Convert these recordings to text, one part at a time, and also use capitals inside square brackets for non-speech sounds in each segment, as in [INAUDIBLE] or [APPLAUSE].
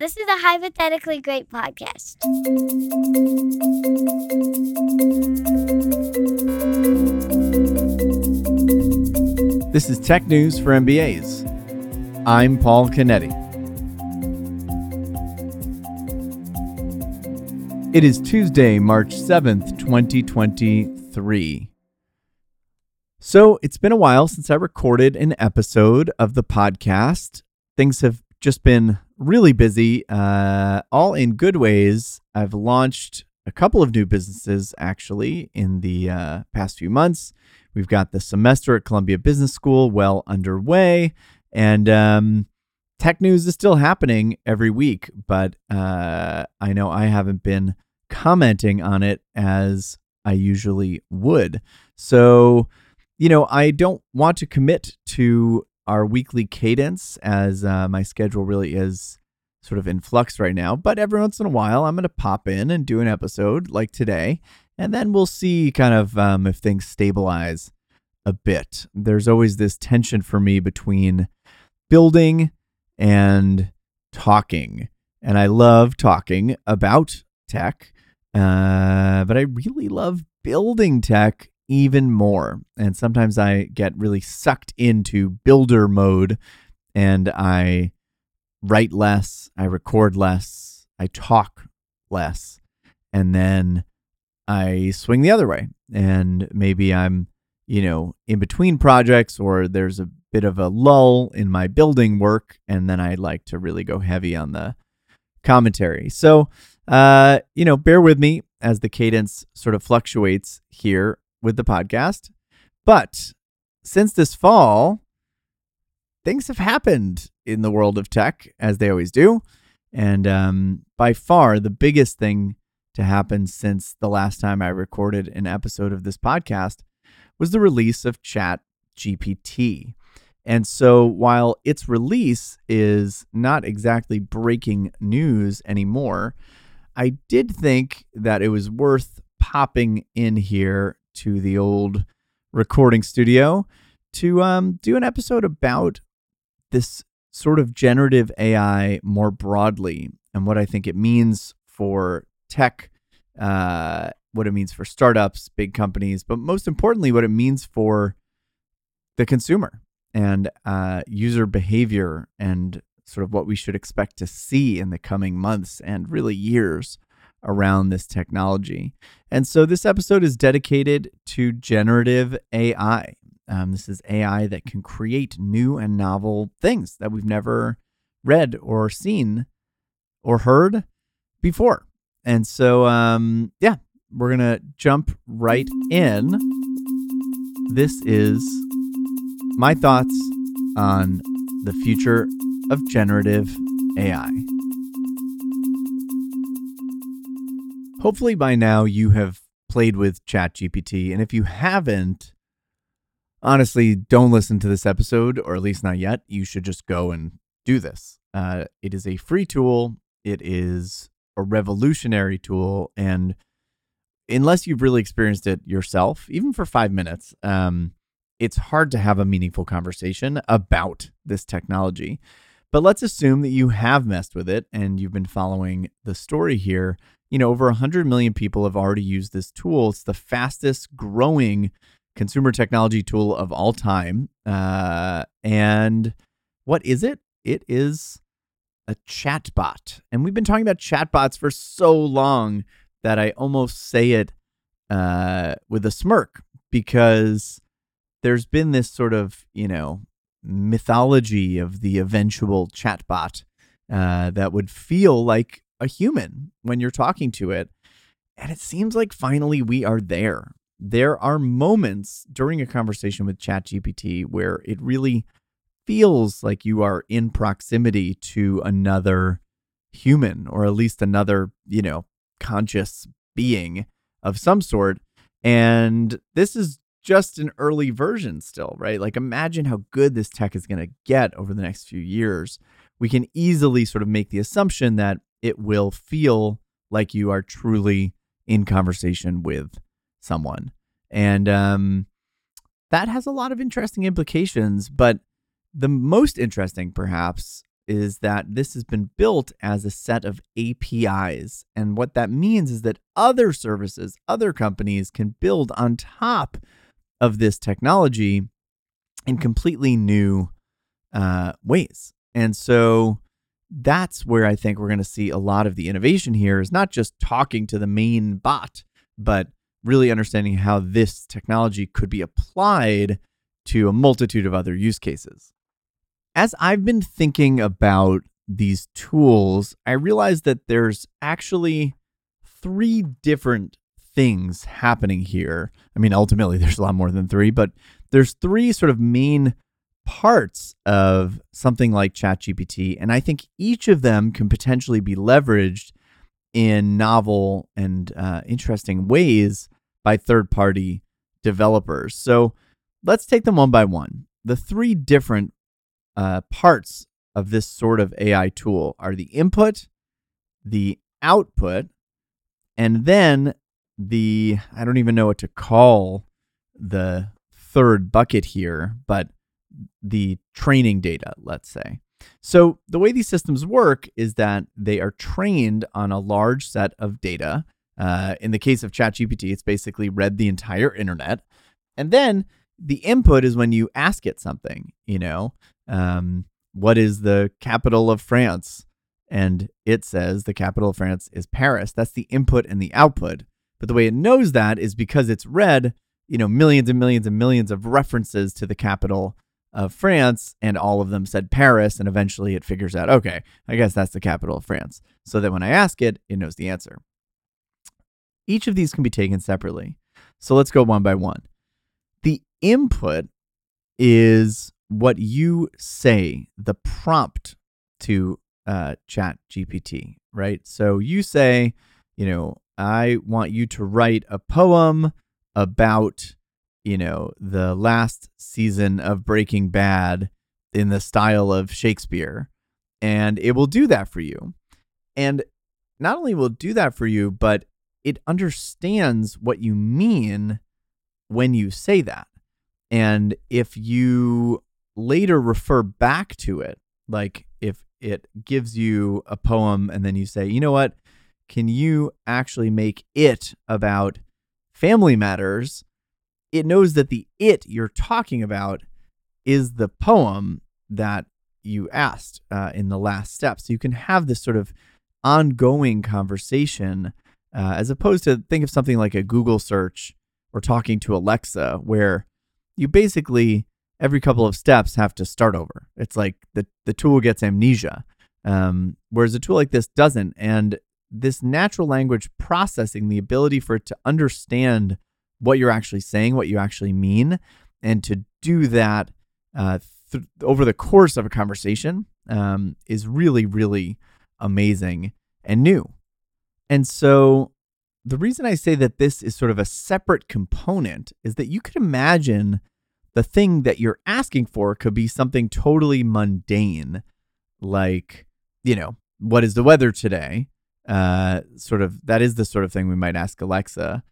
This is a hypothetically great podcast. This is Tech News for MBAs. I'm Paul Canetti. It is Tuesday, March 7th, 2023. So it's been a while since I recorded an episode of the podcast. Things have just been really busy, uh, all in good ways. I've launched a couple of new businesses actually in the uh, past few months. We've got the semester at Columbia Business School well underway, and um, tech news is still happening every week, but uh, I know I haven't been commenting on it as I usually would. So, you know, I don't want to commit to our weekly cadence as uh, my schedule really is sort of in flux right now. But every once in a while, I'm going to pop in and do an episode like today and then we'll see kind of um, if things stabilize a bit. There's always this tension for me between building and talking. And I love talking about tech, uh, but I really love building tech even more. And sometimes I get really sucked into builder mode and I write less, I record less, I talk less. And then I swing the other way. And maybe I'm, you know, in between projects or there's a bit of a lull in my building work. And then I like to really go heavy on the commentary. So, uh, you know, bear with me as the cadence sort of fluctuates here with the podcast. But since this fall, things have happened in the world of tech, as they always do. And um, by far, the biggest thing to happen since the last time I recorded an episode of this podcast was the release of Chat GPT. And so while its release is not exactly breaking news anymore, I did think that it was worth popping in here to the old recording studio to um, do an episode about this sort of generative AI more broadly and what I think it means for tech, uh, what it means for startups, big companies, but most importantly, what it means for the consumer and uh, user behavior and sort of what we should expect to see in the coming months and really years around this technology. And so this episode is dedicated to generative AI. Um, this is AI that can create new and novel things that we've never read or seen or heard before. And so, um, yeah, we're going to jump right in. This is my thoughts on the future of generative AI. Hopefully, by now, you have played with ChatGPT. And if you haven't, honestly, don't listen to this episode, or at least not yet. You should just go and do this. Uh, it is a free tool, it is a revolutionary tool. And unless you've really experienced it yourself, even for five minutes, um, it's hard to have a meaningful conversation about this technology. But let's assume that you have messed with it and you've been following the story here. You know, over 100 million people have already used this tool. It's the fastest growing consumer technology tool of all time. Uh, and what is it? It is a chatbot. And we've been talking about chatbots for so long that I almost say it uh, with a smirk because there's been this sort of, you know, mythology of the eventual chatbot uh, that would feel like a human when you're talking to it. And it seems like finally we are there there are moments during a conversation with ChatGPT where it really feels like you are in proximity to another human or at least another, you know, conscious being of some sort. And this is just an early version still, right? Like imagine how good this tech is going to get over the next few years. We can easily sort of make the assumption that it will feel like you are truly in conversation with someone. And um, that has a lot of interesting implications. But the most interesting, perhaps, is that this has been built as a set of APIs. And what that means is that other services, other companies can build on top of this technology in completely new uh, ways. And so that's where I think we're going to see a lot of the innovation here is not just talking to the main bot, but really understanding how this technology could be applied to a multitude of other use cases. As I've been thinking about these tools, I realized that there's actually three different things happening here. I mean, ultimately, [LAUGHS] there's a lot more than three, but there's three sort of main parts of something like ChatGPT. And I think each of them can potentially be leveraged in novel and uh, interesting ways by third party developers. So let's take them one by one. The three different uh, parts of this sort of AI tool are the input, the output, and then the, I don't even know what to call the third bucket here, but the training data, let's say. So, the way these systems work is that they are trained on a large set of data. Uh, in the case of ChatGPT, it's basically read the entire internet. And then the input is when you ask it something, you know, um, what is the capital of France? And it says the capital of France is Paris. That's the input and the output. But the way it knows that is because it's read, you know, millions and millions and millions of references to the capital of France, and all of them said Paris, and eventually it figures out, okay, I guess that's the capital of France. So that when I ask it, it knows the answer. Each of these can be taken separately. So let's go one by one. The input is what you say, the prompt to uh, Chat GPT, right? So you say, you know, I want you to write a poem about you know, the last season of Breaking Bad in the style of Shakespeare. And it will do that for you. And not only will do that for you, but it understands what you mean when you say that. And if you later refer back to it, like if it gives you a poem and then you say, you know what, can you actually make it about family matters? it knows that the it you're talking about is the poem that you asked uh, in the last step. So you can have this sort of ongoing conversation uh, as opposed to think of something like a Google search or talking to Alexa, where you basically every couple of steps have to start over. It's like the, the tool gets amnesia, um, whereas a tool like this doesn't. And this natural language processing, the ability for it to understand what you're actually saying, what you actually mean, and to do that uh, th- over the course of a conversation um, is really, really amazing and new. And so, the reason I say that this is sort of a separate component is that you could imagine the thing that you're asking for could be something totally mundane, like, you know, what is the weather today? Uh, sort of that is the sort of thing we might ask Alexa.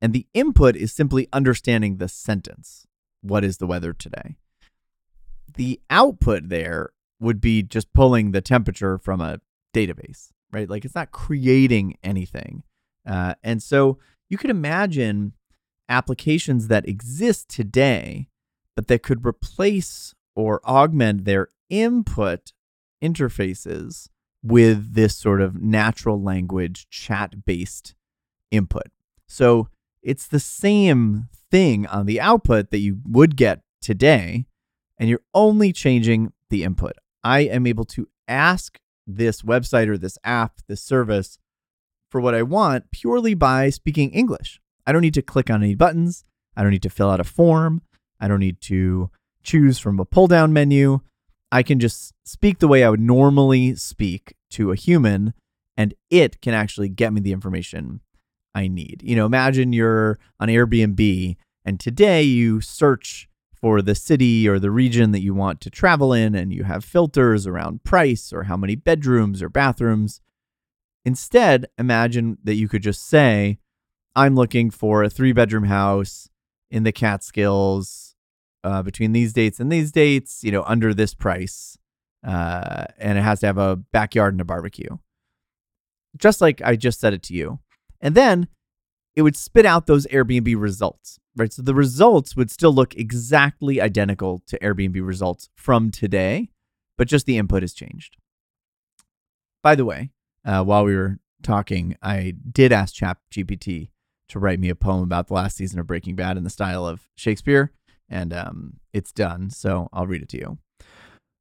And the input is simply understanding the sentence. What is the weather today? The output there would be just pulling the temperature from a database, right? Like it's not creating anything. Uh, and so you could imagine applications that exist today, but that could replace or augment their input interfaces with this sort of natural language chat based input. So it's the same thing on the output that you would get today, and you're only changing the input. I am able to ask this website or this app, this service for what I want purely by speaking English. I don't need to click on any buttons. I don't need to fill out a form. I don't need to choose from a pull down menu. I can just speak the way I would normally speak to a human, and it can actually get me the information I need. You know, imagine you're on Airbnb and today you search for the city or the region that you want to travel in and you have filters around price or how many bedrooms or bathrooms. Instead, imagine that you could just say, I'm looking for a three bedroom house in the Catskills uh, between these dates and these dates, you know, under this price. uh, and it has to have a backyard and a barbecue. Just like I just said it to you. And then it would spit out those Airbnb results, right? So the results would still look exactly identical to Airbnb results from today, but just the input has changed. By the way, uh, while we were talking, I did ask ChatGPT to write me a poem about the last season of Breaking Bad in the style of Shakespeare, and um, it's done. So I'll read it to you.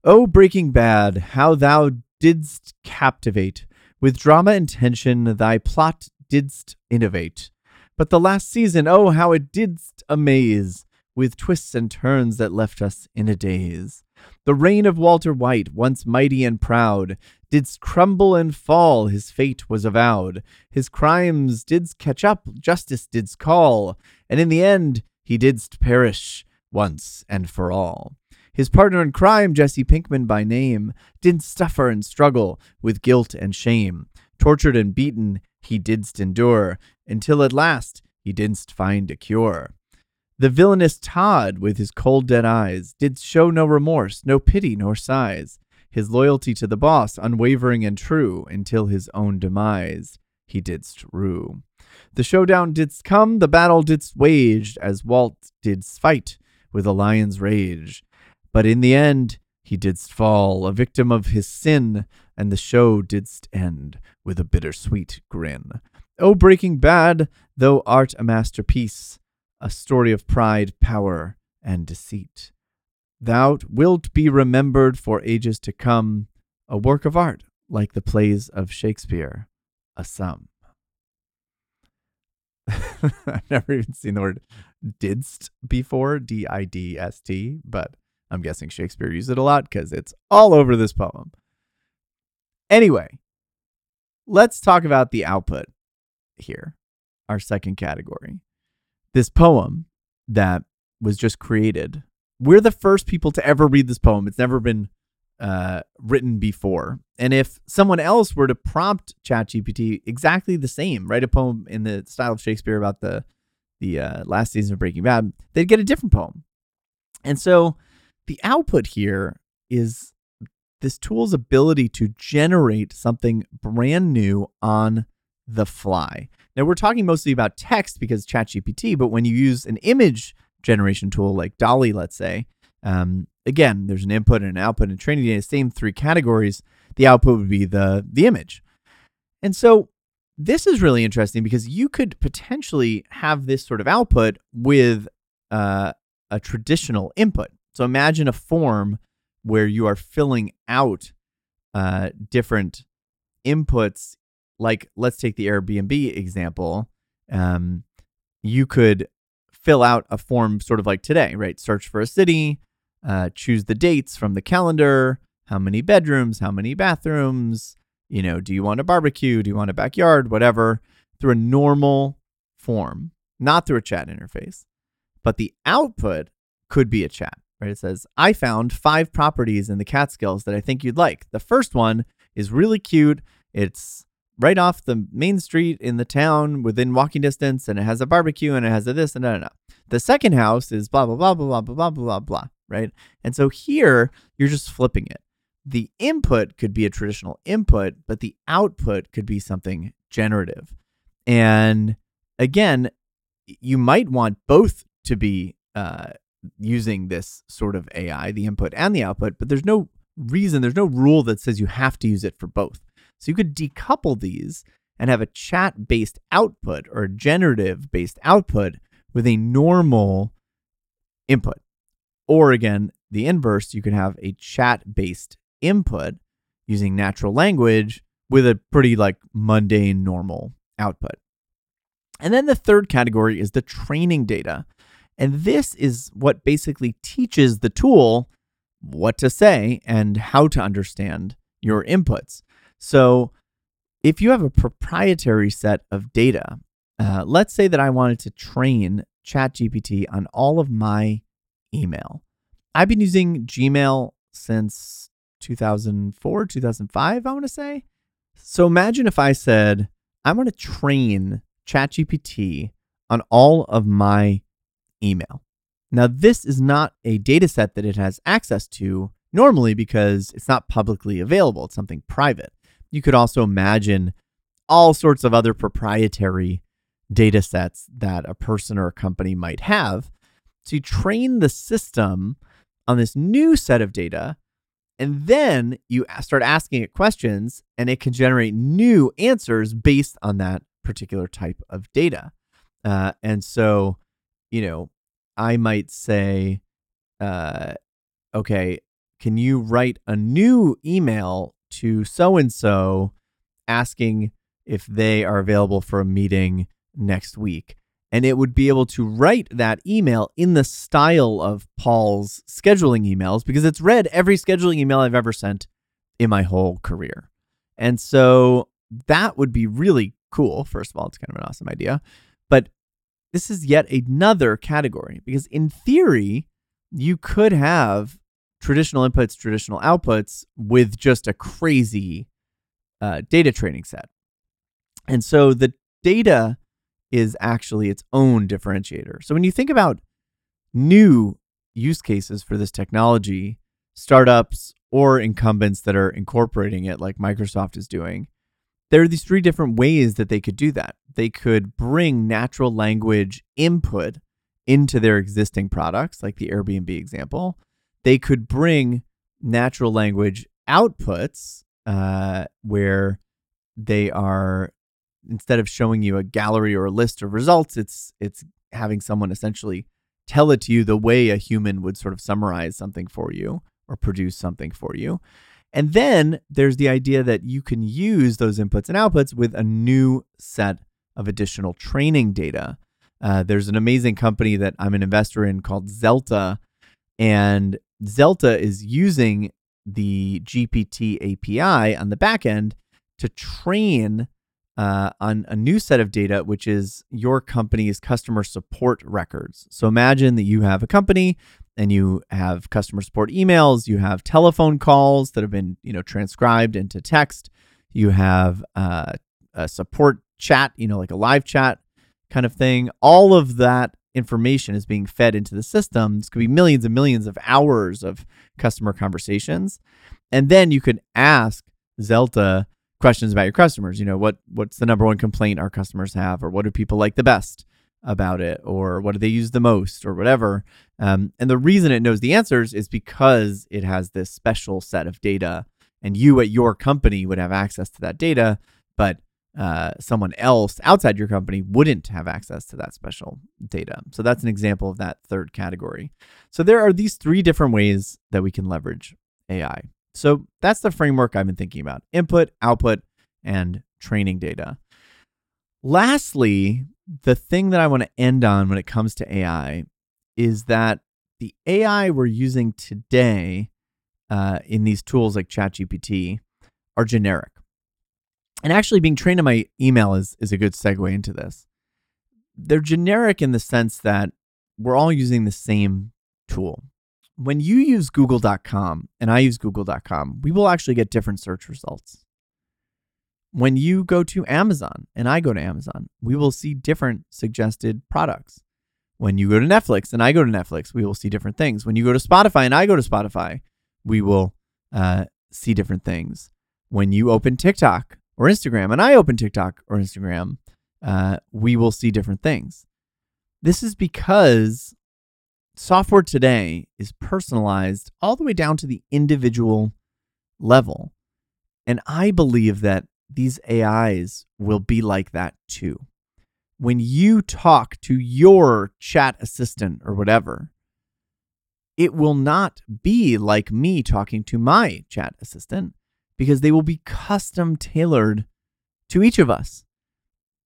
Oh, Breaking Bad, how thou didst captivate with drama and tension, thy plot didst innovate. But the last season, oh, how it didst amaze with twists and turns that left us in a daze. The reign of Walter White, once mighty and proud, didst crumble and fall, his fate was avowed. His crimes didst catch up, justice didst call, and in the end he didst perish once and for all. His partner in crime, Jesse Pinkman by name, didn't suffer and struggle with guilt and shame. Tortured and beaten, he didst endure, until at last he didst find a cure. The villainous Todd, with his cold dead eyes, did show no remorse, no pity nor sighs. His loyalty to the boss, unwavering and true, until his own demise he didst rue. The showdown didst come, the battle didst wage, as Walt didst fight with a lion's rage. But in the end, he didst fall, a victim of his sin, and the show didst end with a bittersweet grin. O Breaking Bad, thou art a masterpiece, a story of pride, power, and deceit. Thou wilt be remembered for ages to come, a work of art like the plays of Shakespeare, a sum. [LAUGHS] I've never even seen the word didst before, D I D S T, but I'm guessing Shakespeare used it a lot because it's all over this poem. Anyway, let's talk about the output here, our second category. This poem that was just created. We're the first people to ever read this poem. It's never been uh, written before. And if someone else were to prompt ChatGPT exactly the same, write a poem in the style of Shakespeare about the the uh, last season of Breaking Bad, they'd get a different poem. And so the output here is this tool's ability to generate something brand new on the fly. Now, we're talking mostly about text because ChatGPT, but when you use an image generation tool like DALL-E, let's say, um, again, there's an input and an output and training data, same three categories. The output would be the the image. And so this is really interesting because you could potentially have this sort of output with uh, a traditional input. So imagine a form where you are filling out uh, different inputs. Like, let's take the Airbnb example. Um, you could fill out a form sort of like today, right? Search for a city, uh, choose the dates from the calendar, how many bedrooms, how many bathrooms, you know, do you want a barbecue? Do you want a backyard? Whatever, through a normal form, not through a chat interface. But the output could be a chat right? It says, I found five properties in the Catskills that I think you'd like. The first one is really cute. It's right off the main street in the town within walking distance, and it has a barbecue and it has a this and that. The second house is blah, blah, blah, blah, blah, blah, blah, blah, blah, right? And so here you're just flipping it. The input could be a traditional input, but the output could be something generative. And again, you might want both to be uh, using this sort of AI, the input and the output, but there's no reason, there's no rule that says you have to use it for both. So you could decouple these and have a chat based output or a generative based output with a normal input. Or again, the inverse, you could have a chat based input using natural language with a pretty like mundane normal output. And then the third category is the training data. And this is what basically teaches the tool what to say and how to understand your inputs. So if you have a proprietary set of data, uh, let's say that I wanted to train ChatGPT on all of my email. I've been using Gmail since 2004, 2005, I want to say. So imagine if I said, I'm going to train ChatGPT on all of my email. Now, this is not a data set that it has access to normally because it's not publicly available, it's something private. You could also imagine all sorts of other proprietary data sets that a person or a company might have. You train the system on this new set of data, and then you start asking it questions, and it can generate new answers based on that particular type of data. Uh, and so, you know, I might say, uh, okay, can you write a new email to so and so asking if they are available for a meeting next week? And it would be able to write that email in the style of Paul's scheduling emails because it's read every scheduling email I've ever sent in my whole career. And so that would be really cool. First of all, it's kind of an awesome idea. But this is yet another category because, in theory, you could have traditional inputs, traditional outputs with just a crazy uh, data training set. And so the data is actually its own differentiator. So when you think about new use cases for this technology, startups or incumbents that are incorporating it, like Microsoft is doing, there are these three different ways that they could do that. They could bring natural language input into their existing products, like the Airbnb example. They could bring natural language outputs uh, where they are instead of showing you a gallery or a list of results, it's it's having someone essentially tell it to you the way a human would sort of summarize something for you or produce something for you. And then there's the idea that you can use those inputs and outputs with a new set of additional training data. Uh, there's an amazing company that I'm an investor in called Zelta, and Zelta is using the GPT API on the back end to train uh, on a new set of data, which is your company's customer support records. So imagine that you have a company and you have customer support emails, you have telephone calls that have been, you know, transcribed into text, you have uh, a support chat, you know, like a live chat kind of thing. All of that information is being fed into the system. This could be millions and millions of hours of customer conversations. And then you could ask Zelta questions about your customers. You know, what what's the number one complaint our customers have, or what do people like the best about it, or what do they use the most, or whatever. Um, and the reason it knows the answers is because it has this special set of data, and you at your company would have access to that data, but uh, someone else outside your company wouldn't have access to that special data. So that's an example of that third category. So there are these three different ways that we can leverage AI. So that's the framework I've been thinking about input, output, and training data. Lastly, the thing that I want to end on when it comes to AI is that the AI we're using today uh, in these tools like ChatGPT are generic. And actually, being trained on my email is, is a good segue into this. They're generic in the sense that we're all using the same tool. When you use google.com and I use google.com, we will actually get different search results. When you go to Amazon and I go to Amazon, we will see different suggested products. When you go to Netflix and I go to Netflix, we will see different things. When you go to Spotify and I go to Spotify, we will uh, see different things. When you open TikTok or Instagram, and I open TikTok or Instagram, uh, we will see different things. This is because software today is personalized all the way down to the individual level. And I believe that these AIs will be like that too. When you talk to your chat assistant or whatever, it will not be like me talking to my chat assistant because they will be custom tailored to each of us.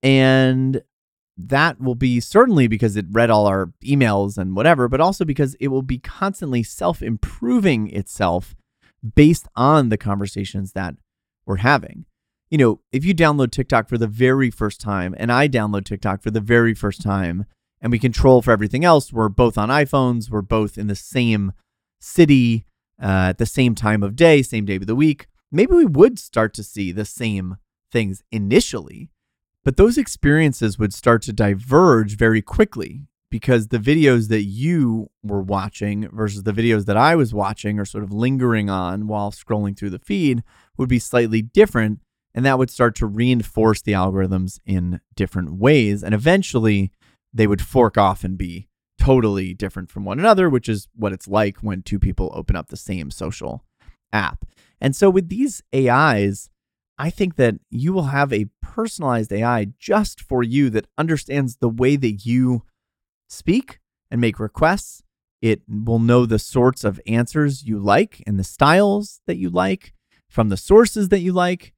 And that will be certainly because it read all our emails and whatever, but also because it will be constantly self improving itself based on the conversations that we're having. You know, if you download TikTok for the very first time and I download TikTok for the very first time and we control for everything else, we're both on iPhones, we're both in the same city uh, at the same time of day, same day of the week maybe we would start to see the same things initially, but those experiences would start to diverge very quickly because the videos that you were watching versus the videos that I was watching or sort of lingering on while scrolling through the feed would be slightly different. And that would start to reinforce the algorithms in different ways. And eventually they would fork off and be totally different from one another, which is what it's like when two people open up the same social app. And so with these AIs, I think that you will have a personalized AI just for you that understands the way that you speak and make requests. It will know the sorts of answers you like and the styles that you like from the sources that you like.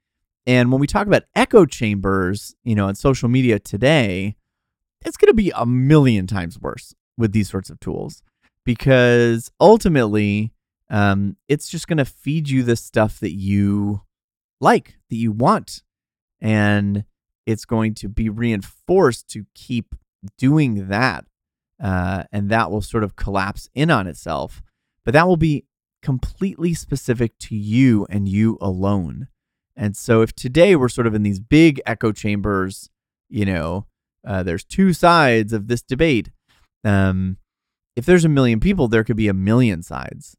And when we talk about echo chambers, you know, on social media today, it's going to be a million times worse with these sorts of tools because ultimately, um, it's just going to feed you the stuff that you like, that you want. And it's going to be reinforced to keep doing that. Uh, and that will sort of collapse in on itself. But that will be completely specific to you and you alone. And so if today we're sort of in these big echo chambers, you know, uh, there's two sides of this debate. Um, if there's a million people, there could be a million sides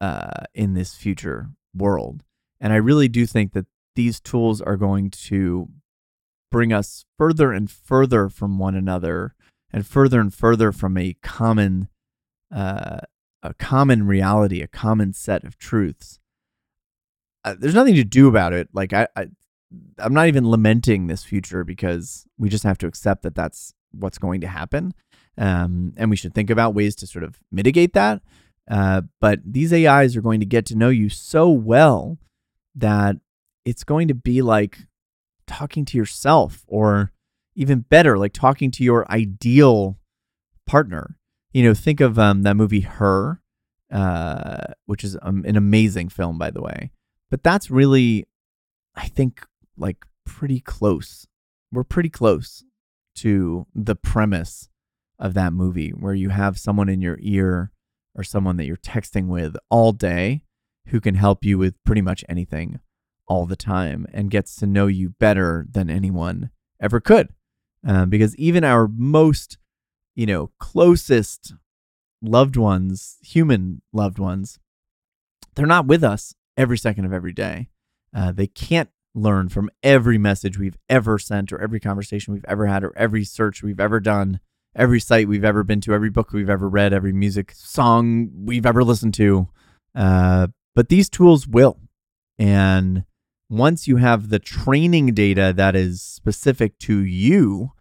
uh, in this future world. And I really do think that these tools are going to bring us further and further from one another and further and further from a common uh, a common reality, a common set of truths. Uh, there's nothing to do about it. Like I, I, I'm not even lamenting this future because we just have to accept that that's what's going to happen, um, and we should think about ways to sort of mitigate that. Uh, but these AIs are going to get to know you so well that it's going to be like talking to yourself or even better, like talking to your ideal partner. You know, think of um, that movie Her, uh, which is um, an amazing film, by the way. But that's really, I think, like pretty close. We're pretty close to the premise of that movie, where you have someone in your ear or someone that you're texting with all day who can help you with pretty much anything all the time and gets to know you better than anyone ever could. Um, because even our most, you know, closest loved ones, human loved ones, they're not with us every second of every day. Uh, they can't learn from every message we've ever sent or every conversation we've ever had or every search we've ever done, every site we've ever been to, every book we've ever read, every music song we've ever listened to. Uh, but these tools will. And once you have the training data that is specific to you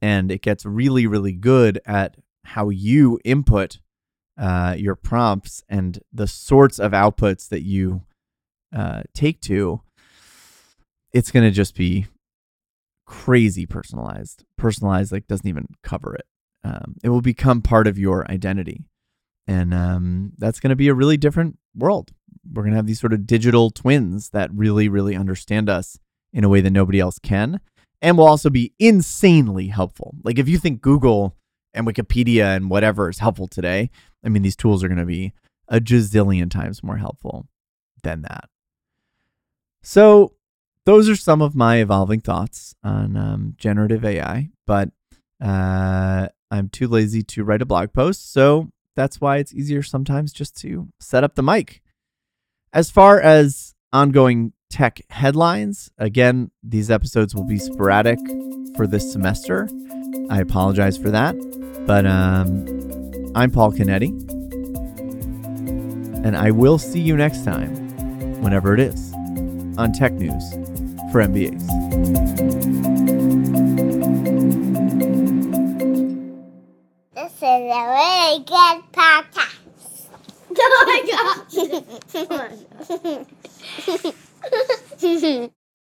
and it gets really, really good at how you input uh, your prompts and the sorts of outputs that you uh, take to, it's going to just be crazy personalized. Personalized, like, doesn't even cover it. Um, it will become part of your identity. And um, that's going to be a really different world we're going to have these sort of digital twins that really, really understand us in a way that nobody else can. And will also be insanely helpful. Like if you think Google and Wikipedia and whatever is helpful today, I mean, these tools are going to be a gazillion times more helpful than that. So, those are some of my evolving thoughts on um, generative AI, but uh, I'm too lazy to write a blog post. So, that's why it's easier sometimes just to set up the mic as far as ongoing tech headlines, again, these episodes will be sporadic for this semester. I apologize for that. But um, I'm Paul Canetti. And I will see you next time, whenever it is, on Tech News for MBAs. This is a really good podcast. Oh my god!